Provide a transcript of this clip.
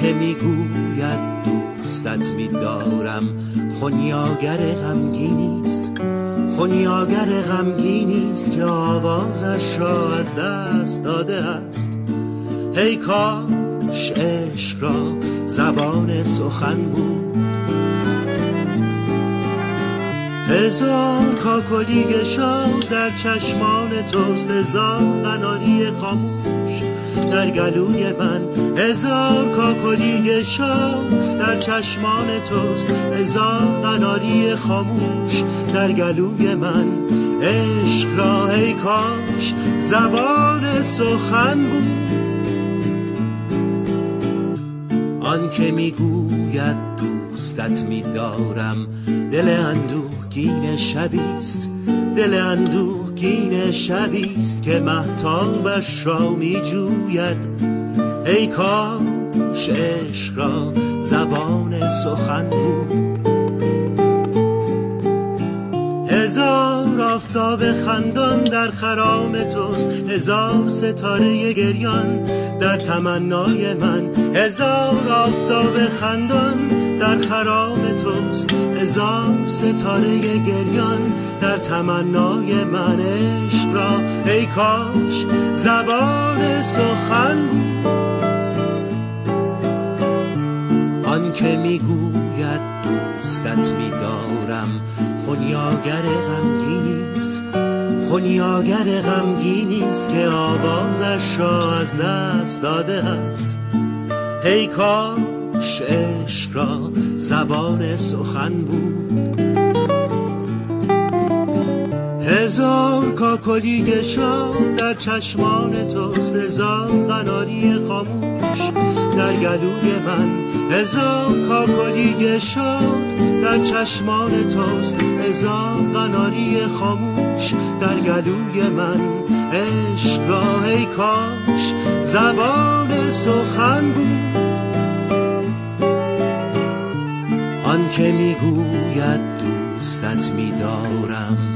که می‌گوید دوستت میدارم. خونیاگر غمگینیست خونیاگر غمگینیست که آوازش را از دست داده است. هی کاش عشق را زبان سخن بود. هزار کاکلی شاد در چشمان توست. هزار قناری خاموش در گلوی من. هزار کاکلی شاد در چشمان توست. هزار قناری خاموش در گلوی من. عشق را ای کاش زبان سخن بود. آن که می‌گوید دوستت میدارم دل اندوهگین شبیست. دل اندوهگین شبیست که محتابش را می جوید ای کاش عشق را زبان سخن بود. هزار آفتاب خندان در خرام توست هزار ستاره گریان در تمنای من. هزار آفتاب خندان در خرام توست هزار ستاره گریان در تمنای من. عشق را ای کاش زبان سخن بود. که می‌گوید دوستت میدارم. خونیاگر غمگینیست خونیاگر غمگینیست که آوازش را از دست داده است. هی کاش عشق را زبان سخن بود. هزار کاکلی گشاد در چشمان توست هزار قناری خاموش در گلوی من. هزار کاکلی گشاد در چشمان توست. هزار قناری خاموش در گلوی من. عشق را ای کاش زبان سخن بود. آن که می‌گوید دوستت میدارم.